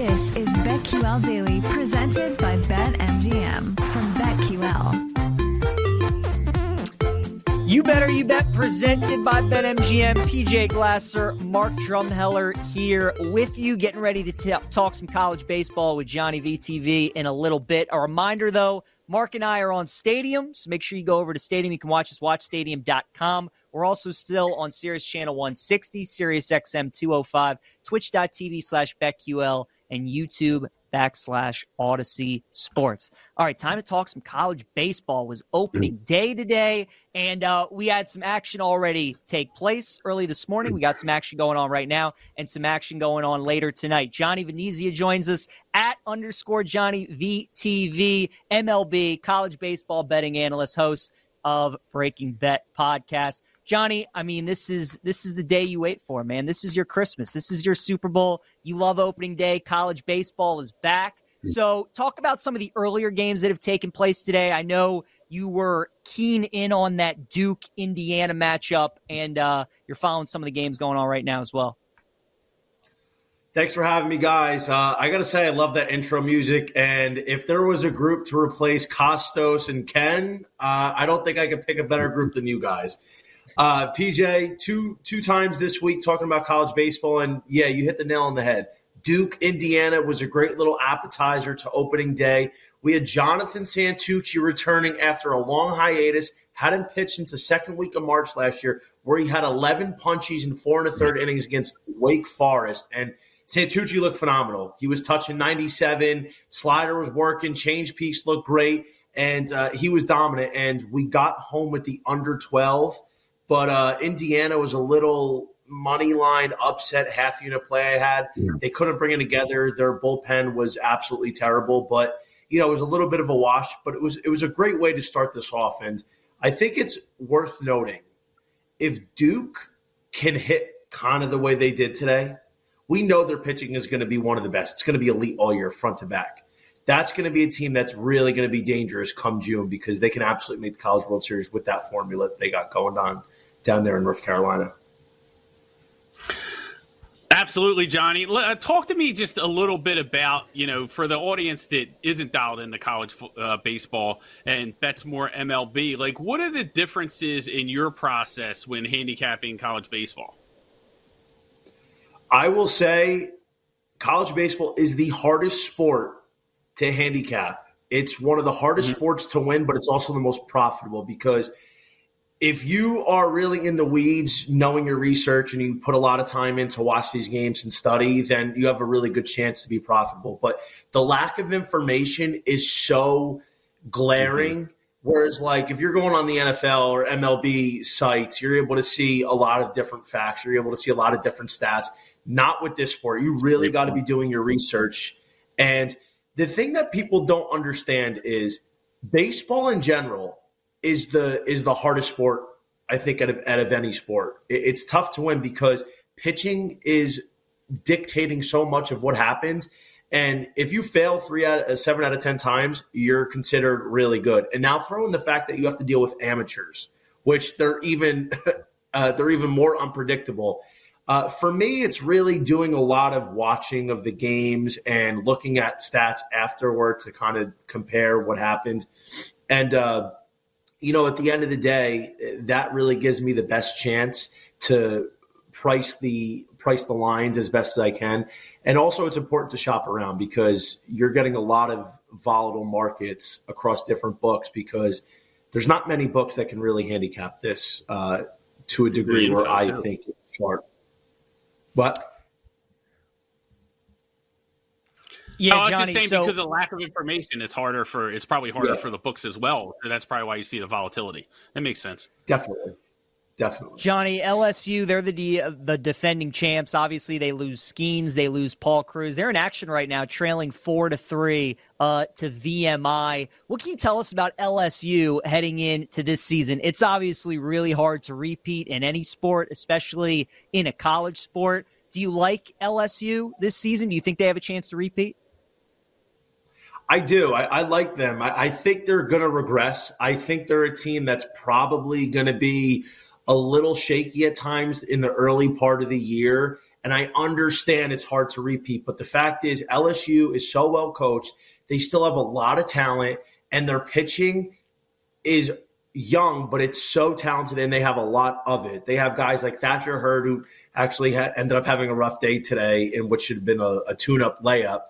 This is BetQL Daily, presented by BetMGM from BetQL. You Better You Bet, presented by BetMGM. PJ Glasser, Mark Drumheller here with you, getting ready to t- talk some college baseball with Johnny VTV in a little bit. A reminder, though, Mark and I are on Stadium, so make sure you go over to Stadium. You can watch us, watchstadium.com. We're also still on Sirius Channel 160, Sirius XM 205, twitch.tv slash BetQL, and YouTube backslash Audacy Sports. All right, time to talk some college baseball. Was opening day today, and uh, we had some action already take place early this morning. We got some action going on right now, and some action going on later tonight. Johnny Venezia joins us at underscore Johnny VTV MLB college baseball betting analyst, host of Breaking Bet podcast. Johnny, I mean, this is this is the day you wait for, man. This is your Christmas. This is your Super Bowl. You love opening day. College baseball is back. So, talk about some of the earlier games that have taken place today. I know you were keen in on that Duke Indiana matchup, and uh, you're following some of the games going on right now as well. Thanks for having me, guys. Uh, I got to say, I love that intro music. And if there was a group to replace Costos and Ken, uh, I don't think I could pick a better group than you guys. Uh, PJ, two two times this week talking about college baseball, and yeah, you hit the nail on the head. Duke, Indiana was a great little appetizer to opening day. We had Jonathan Santucci returning after a long hiatus. Had him pitch into second week of March last year, where he had 11 punchies in four and a third innings against Wake Forest. And Santucci looked phenomenal. He was touching 97. Slider was working. Change piece looked great. And uh, he was dominant. And we got home with the under 12 but uh, Indiana was a little money line upset half unit play I had. Yeah. They couldn't bring it together. Their bullpen was absolutely terrible, but you know it was a little bit of a wash. But it was it was a great way to start this off, and I think it's worth noting if Duke can hit kind of the way they did today. We know their pitching is going to be one of the best. It's going to be elite all year, front to back. That's going to be a team that's really going to be dangerous come June because they can absolutely make the College World Series with that formula that they got going on down there in North Carolina. Absolutely, Johnny. Uh, talk to me just a little bit about, you know, for the audience that isn't dialed into college uh, baseball and bets more MLB, like what are the differences in your process when handicapping college baseball? I will say college baseball is the hardest sport to handicap. It's one of the hardest mm-hmm. sports to win, but it's also the most profitable because – if you are really in the weeds, knowing your research, and you put a lot of time in to watch these games and study, then you have a really good chance to be profitable. But the lack of information is so glaring. Mm-hmm. Whereas, like, if you're going on the NFL or MLB sites, you're able to see a lot of different facts. You're able to see a lot of different stats. Not with this sport. You really got to be doing your research. And the thing that people don't understand is baseball in general is the is the hardest sport I think out of, out of any sport. It, it's tough to win because pitching is dictating so much of what happens. And if you fail three out of uh, seven out of ten times, you're considered really good. And now throw in the fact that you have to deal with amateurs, which they're even uh, they're even more unpredictable. Uh, for me, it's really doing a lot of watching of the games and looking at stats afterwards to kind of compare what happened. And uh, you know, at the end of the day, that really gives me the best chance to price the price the lines as best as I can. And also it's important to shop around because you're getting a lot of volatile markets across different books because there's not many books that can really handicap this uh, to a degree where I too. think it's short. But Yeah, I was Johnny, just saying so, because of lack of information, it's harder for it's probably harder yeah. for the books as well. That's probably why you see the volatility. That makes sense. Definitely. Definitely. Johnny, LSU, they're the the defending champs. Obviously, they lose Skenes, they lose Paul Crews. They're in action right now, trailing four to three uh, to VMI. What can you tell us about LSU heading into this season? It's obviously really hard to repeat in any sport, especially in a college sport. Do you like LSU this season? Do you think they have a chance to repeat? I do. I, I like them. I, I think they're going to regress. I think they're a team that's probably going to be a little shaky at times in the early part of the year. And I understand it's hard to repeat, but the fact is, LSU is so well coached. They still have a lot of talent, and their pitching is young, but it's so talented, and they have a lot of it. They have guys like Thatcher Hurd, who actually ended up having a rough day today, in what should have been a, a tune-up layup.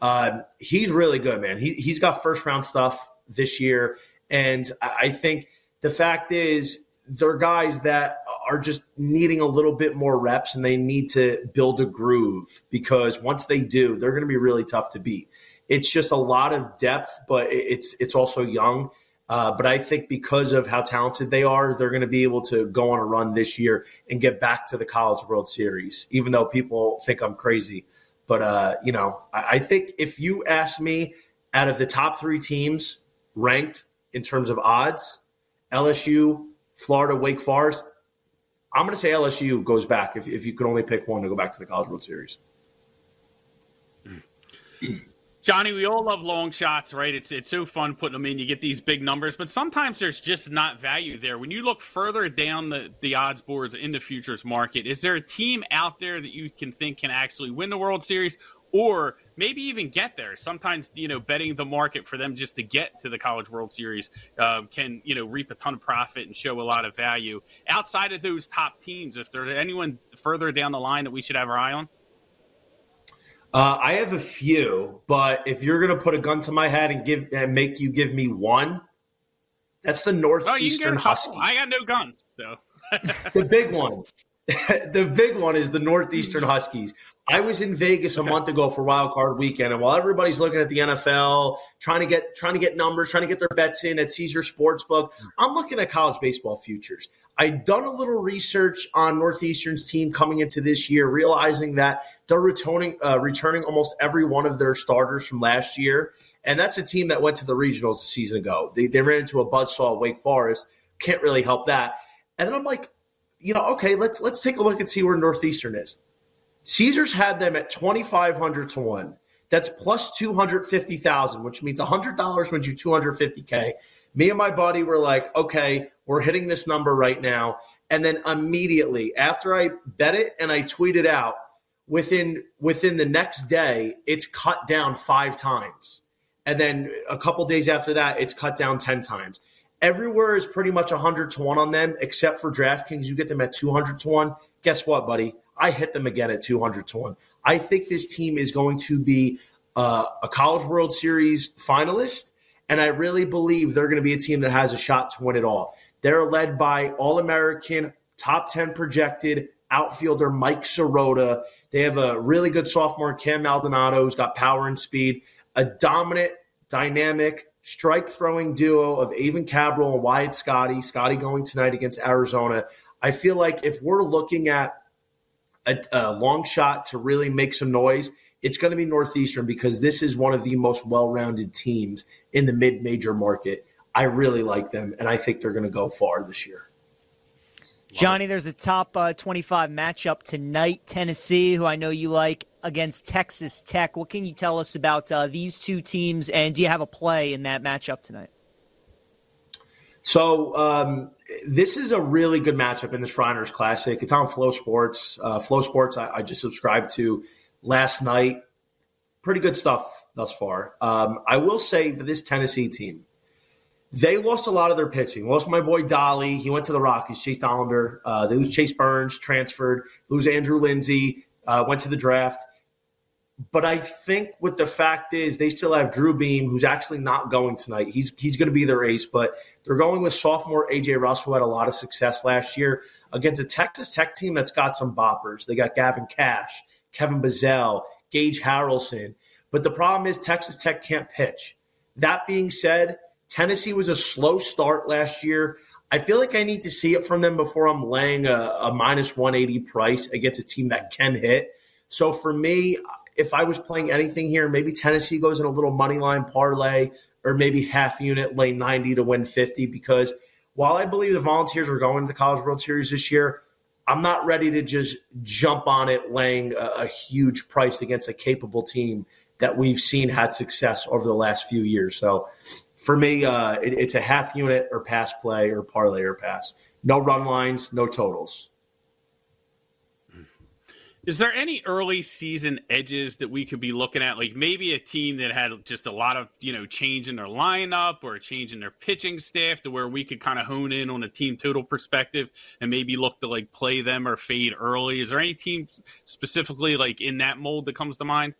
Uh, he's really good, man. He, he's got first-round stuff this year, and I think the fact is they're guys that are just needing a little bit more reps and they need to build a groove because once they do, they're going to be really tough to beat. It's just a lot of depth, but it's it's also young. Uh, but I think because of how talented they are, they're going to be able to go on a run this year and get back to the College World Series, even though people think I'm crazy. But, uh, you know, I, I think if you ask me out of the top three teams ranked in terms of odds, LSU, Florida, Wake Forest, I'm going to say LSU goes back if, if you could only pick one to go back to the College World Series. Johnny, we all love long shots, right? It's it's so fun putting them in. You get these big numbers, but sometimes there's just not value there. When you look further down the, the odds boards in the futures market, is there a team out there that you can think can actually win the World Series or maybe even get there? Sometimes, you know, betting the market for them just to get to the College World Series uh, can, you know, reap a ton of profit and show a lot of value. Outside of those top teams, if there's anyone further down the line that we should have our eye on? Uh, I have a few, but if you're going to put a gun to my head and give and make you give me one, that's the Northeastern oh, Huskies. I got no guns, so the big one. the big one is the Northeastern Huskies. I was in Vegas a okay. month ago for Wild Card Weekend, and while everybody's looking at the NFL, trying to get trying to get numbers, trying to get their bets in at Caesar Sportsbook, I'm looking at college baseball futures. I'd done a little research on Northeastern's team coming into this year, realizing that they're returning uh, returning almost every one of their starters from last year, and that's a team that went to the regionals a season ago. They, they ran into a buzzsaw at Wake Forest. Can't really help that. And then I'm like, you know, okay, let's let's take a look and see where Northeastern is. Caesars had them at twenty five hundred to one. That's plus two hundred fifty thousand, which means hundred dollars wins you two hundred fifty k. Me and my buddy were like, okay, we're hitting this number right now, and then immediately after I bet it and I tweeted out, within within the next day, it's cut down five times, and then a couple days after that, it's cut down ten times. Everywhere is pretty much 100 to 1 on them, except for DraftKings. You get them at 200 to 1. Guess what, buddy? I hit them again at 200 to 1. I think this team is going to be uh, a College World Series finalist, and I really believe they're going to be a team that has a shot to win it all. They're led by All American, top 10 projected outfielder Mike Sirota. They have a really good sophomore, Cam Maldonado, who's got power and speed, a dominant, dynamic, strike throwing duo of Aiven Cabral and Wyatt Scotti. Scotti going tonight against Arizona. I feel like if we're looking at a, a long shot to really make some noise, it's going to be Northeastern because this is one of the most well rounded teams in the mid major market. I really like them, and I think they're going to go far this year. Johnny, there's a top uh, 25 matchup tonight. Tennessee, who I know you like, against Texas Tech. What can you tell us about uh, these two teams, and do you have a play in that matchup tonight? So um, this is a really good matchup in the Shriners Classic. It's on FloSports. Uh, FloSports, I, I, just subscribed to last night. Pretty good stuff thus far. Um, I will say for this Tennessee team, they lost a lot of their pitching. Lost my boy Dolly. He went to the Rockies. Chase Dollander. Uh, they lose Chase Burns, transferred. Lose Andrew Lindsey. Uh, went to the draft. But I think what the fact is, they still have Drew Beam, who's actually not going tonight. He's he's going to be their ace, but they're going with sophomore AJ Russell, who had a lot of success last year against a Texas Tech team that's got some boppers. They got Gavin Kash, Kevin Bazzell, Gage Harrelson. But the problem is Texas Tech can't pitch. That being said, Tennessee was a slow start last year. I feel like I need to see it from them before I'm laying a, a minus 180 price against a team that can hit. So for me, if I was playing anything here, maybe Tennessee goes in a little money line parlay or maybe half unit lay 90 to win 50 because while I believe the Volunteers are going to the College World Series this year, I'm not ready to just jump on it laying a, a huge price against a capable team that we've seen had success over the last few years. So for me, uh, it, it's a half unit or pass play or parlay or pass. No run lines, no totals. Is there any early season edges that we could be looking at? Like maybe a team that had just a lot of, you know, change in their lineup or a change in their pitching staff to where we could kind of hone in on a team total perspective and maybe look to like play them or fade early. Is there any team specifically like in that mold that comes to mind?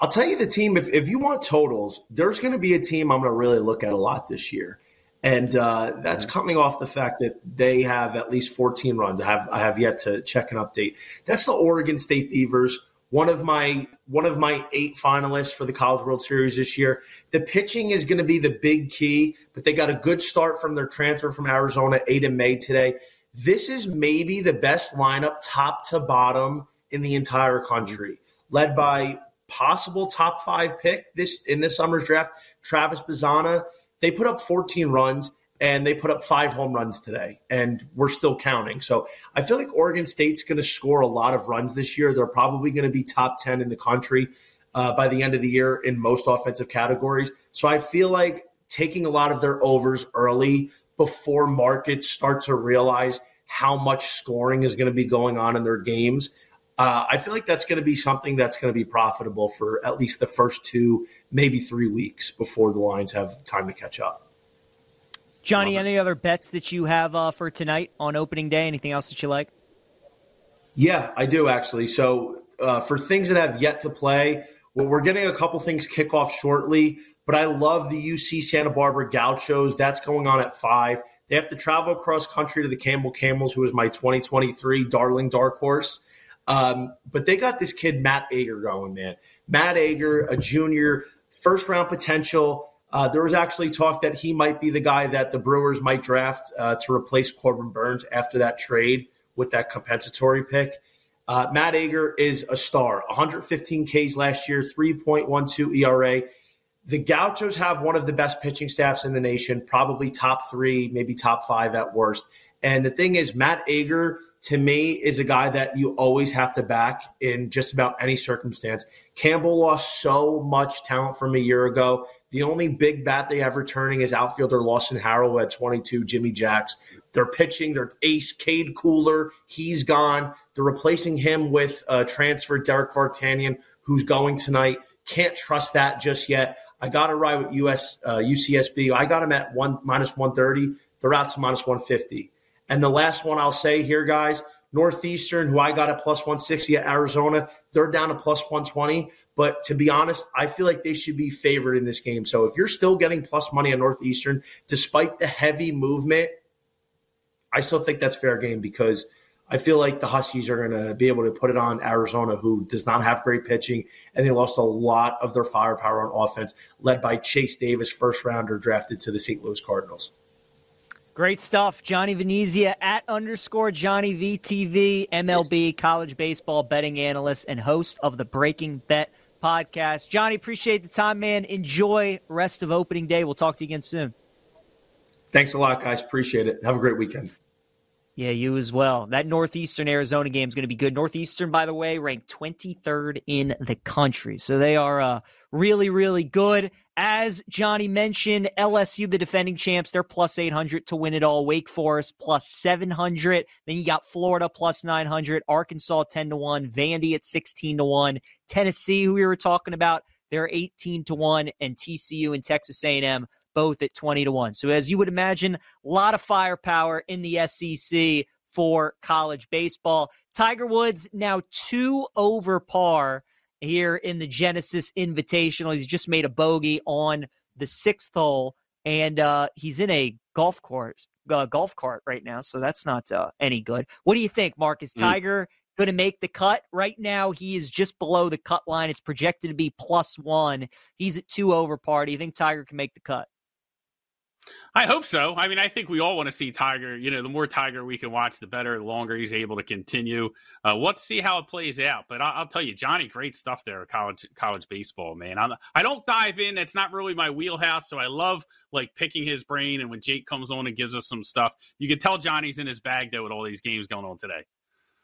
I'll tell you the team, if, if you want totals, there's going to be a team I'm going to really look at a lot this year. And uh, that's coming off the fact that they have at least 14 runs. I have I have yet to check an update. That's the Oregon State Beavers, one of my one of my eight finalists for the College World Series this year. The pitching is going to be the big key, but they got a good start from their transfer from Arizona, Aiden May today. This is maybe the best lineup, top to bottom, in the entire country, led by possible top five pick this in this summer's draft, Travis Bazzana they put up 14 runs and they put up five home runs today, and we're still counting. So I feel like Oregon State's going to score a lot of runs this year. They're probably going to be top 10 in the country uh, by the end of the year in most offensive categories. So I feel like taking a lot of their overs early before markets start to realize how much scoring is going to be going on in their games. Uh, I feel like that's going to be something that's going to be profitable for at least the first two, maybe three weeks before the lines have time to catch up. Johnny, any other bets that you have uh, for tonight on opening day? Anything else that you like? Yeah, I do actually. So uh, for things that have yet to play, well, we're getting a couple things kick off shortly. But I love the UC Santa Barbara Gauchos. That's going on at five. They have to travel across country to the Campbell Camels, who is my 2023 darling dark horse. Um, but they got this kid, Matt Ager, going, man. Matt Ager, a junior, first round potential. Uh, there was actually talk that he might be the guy that the Brewers might draft uh, to replace Corbin Burnes after that trade with that compensatory pick. Uh, Matt Ager is a star. 115 Ks last year, 3.12 ERA. The Gauchos have one of the best pitching staffs in the nation, probably top three, maybe top five at worst. And the thing is, Matt Ager to me is a guy that you always have to back in just about any circumstance. Campbell lost so much talent from a year ago. The only big bat they have returning is outfielder Lawson Harrell at 22, Jimmy Jacks. They're pitching their ace, Cade Kuehler. He's gone. They're replacing him with uh, transfer Derek Vartanian, who's going tonight. Can't trust that just yet. I got to ride with US uh, UCSB. I got him at one minus 130. They're out to minus 150. And the last one I'll say here, guys, Northeastern, who I got at plus 160 at Arizona, they're down to plus 120. But to be honest, I feel like they should be favored in this game. So if you're still getting plus money on Northeastern, despite the heavy movement, I still think that's fair game because I feel like the Huskies are going to be able to put it on Arizona, who does not have great pitching, and they lost a lot of their firepower on offense, led by Chase Davis, first rounder drafted to the St. Louis Cardinals. Great stuff. Johnny Venezia at underscore Johnny VTV, MLB college baseball betting analyst and host of the Breaking Bet podcast. Johnny, appreciate the time, man. Enjoy rest of opening day. We'll talk to you again soon. Thanks a lot, guys. Appreciate it. Have a great weekend. Yeah, you as well. That Northeastern Arizona game is going to be good. Northeastern, by the way, ranked 23rd in the country. So they are uh, really, really good. As Johnny mentioned, LSU, the defending champs, they're plus 800 to win it all. Wake Forest plus 700. Then you got Florida plus 900. Arkansas 10 to 1. Vandy at 16 to 1. Tennessee, who we were talking about, they're 18 to 1. And TCU and Texas A&M both at 20 to 1. So, as you would imagine, a lot of firepower in the SEC for college baseball. Tiger Woods now two over par here in the Genesis Invitational. He's just made a bogey on the sixth hole, and uh, he's in a golf course. Uh, golf cart right now, so that's not uh, any good. What do you think, Mark? Is mm. Tiger mm. going to make the cut? Right now, he is just below the cut line. It's projected to be plus one. He's at two over par. Do you think Tiger can make the cut? I hope so. I mean, I think we all want to see Tiger. You know, the more Tiger we can watch, the better. The longer he's able to continue. Uh, let's see how it plays out. But I'll, I'll tell you, Johnny, great stuff there. College college baseball, man. I'm, I do not dive in. That's not really my wheelhouse. So I love like picking his brain. And when Jake comes on and gives us some stuff, you can tell Johnny's in his bag though with all these games going on today.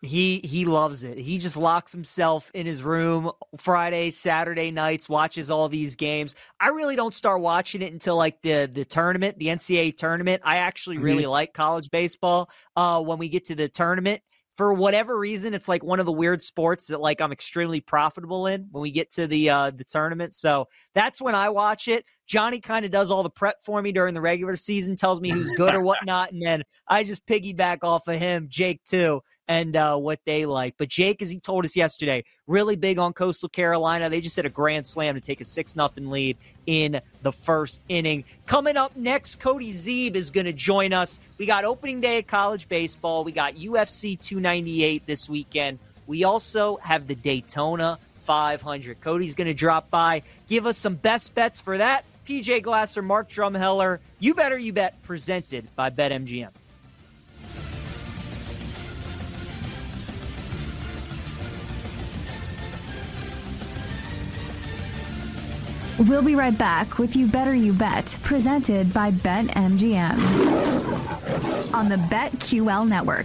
He he loves it. He just locks himself in his room Friday, Saturday nights, watches all these games. I really don't start watching it until like the the tournament, the NCAA tournament. I actually really mm-hmm. like college baseball. Uh, when we get to the tournament, for whatever reason, it's like one of the weird sports that like I'm extremely profitable in when we get to the uh the tournament. So that's when I watch it. Johnny kind of does all the prep for me during the regular season, tells me who's good or whatnot, and then I just piggyback off of him, Jake too, and uh, what they like. But Jake, as he told us yesterday, really big on Coastal Carolina. They just hit a grand slam to take a six nothing lead in the first inning. Coming up next, Cody Zeeb is going to join us. We got opening day of college baseball. We got UFC 298 this weekend. We also have the Daytona 500. Cody's going to drop by, give us some best bets for that PJ Glasser, Mark Drumheller. You better you bet presented by BetMGM. We'll be right back with You Better You Bet, presented by BetMGM on the BetQL network.